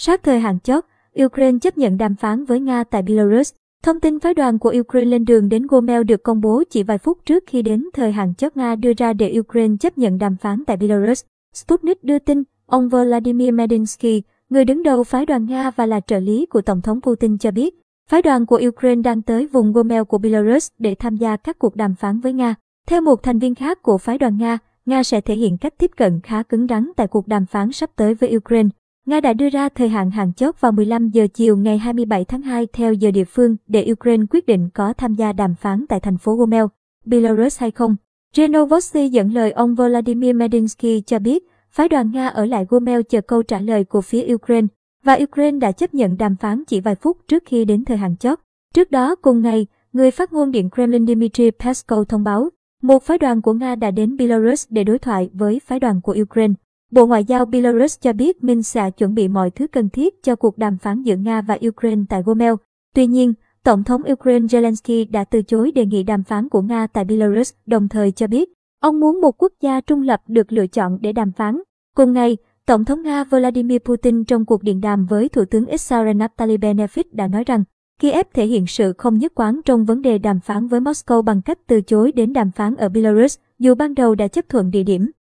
Sát thời hạn chót, Ukraine chấp nhận đàm phán với Nga tại Belarus. Thông tin phái đoàn của Ukraine lên đường đến Gomel được công bố chỉ vài phút trước khi đến thời hạn chót Nga đưa ra để Ukraine chấp nhận đàm phán tại Belarus. Sputnik đưa tin, ông Vladimir Medinsky, người đứng đầu phái đoàn Nga và là trợ lý của Tổng thống Putin cho biết, phái đoàn của Ukraine đang tới vùng Gomel của Belarus để tham gia các cuộc đàm phán với Nga. Theo một thành viên khác của phái đoàn Nga, Nga sẽ thể hiện cách tiếp cận khá cứng rắn tại cuộc đàm phán sắp tới với Ukraine. Nga đã đưa ra thời hạn hạn chót vào 15 giờ chiều ngày 27 tháng 2 theo giờ địa phương để Ukraine quyết định có tham gia đàm phán tại thành phố Gomel, Belarus hay không. Renovosti dẫn lời ông Vladimir Medinsky cho biết, phái đoàn Nga ở lại Gomel chờ câu trả lời của phía Ukraine, và Ukraine đã chấp nhận đàm phán chỉ vài phút trước khi đến thời hạn chót. Trước đó cùng ngày, người phát ngôn Điện Kremlin Dmitry Peskov thông báo, một phái đoàn của Nga đã đến Belarus để đối thoại với phái đoàn của Ukraine. Bộ Ngoại giao Belarus cho biết Minsk sẽ chuẩn bị mọi thứ cần thiết cho cuộc đàm phán giữa Nga và Ukraine tại Gomel. Tuy nhiên, Tổng thống Ukraine Zelensky đã từ chối đề nghị đàm phán của Nga tại Belarus, đồng thời cho biết ông muốn một quốc gia trung lập được lựa chọn để đàm phán. Cùng ngày, Tổng thống Nga Vladimir Putin trong cuộc điện đàm với Thủ tướng Israel Naftali Bennett đã nói rằng Kiev thể hiện sự không nhất quán trong vấn đề đàm phán với Moscow bằng cách từ chối đến đàm phán ở Belarus, dù ban đầu đã chấp thuận địa điểm.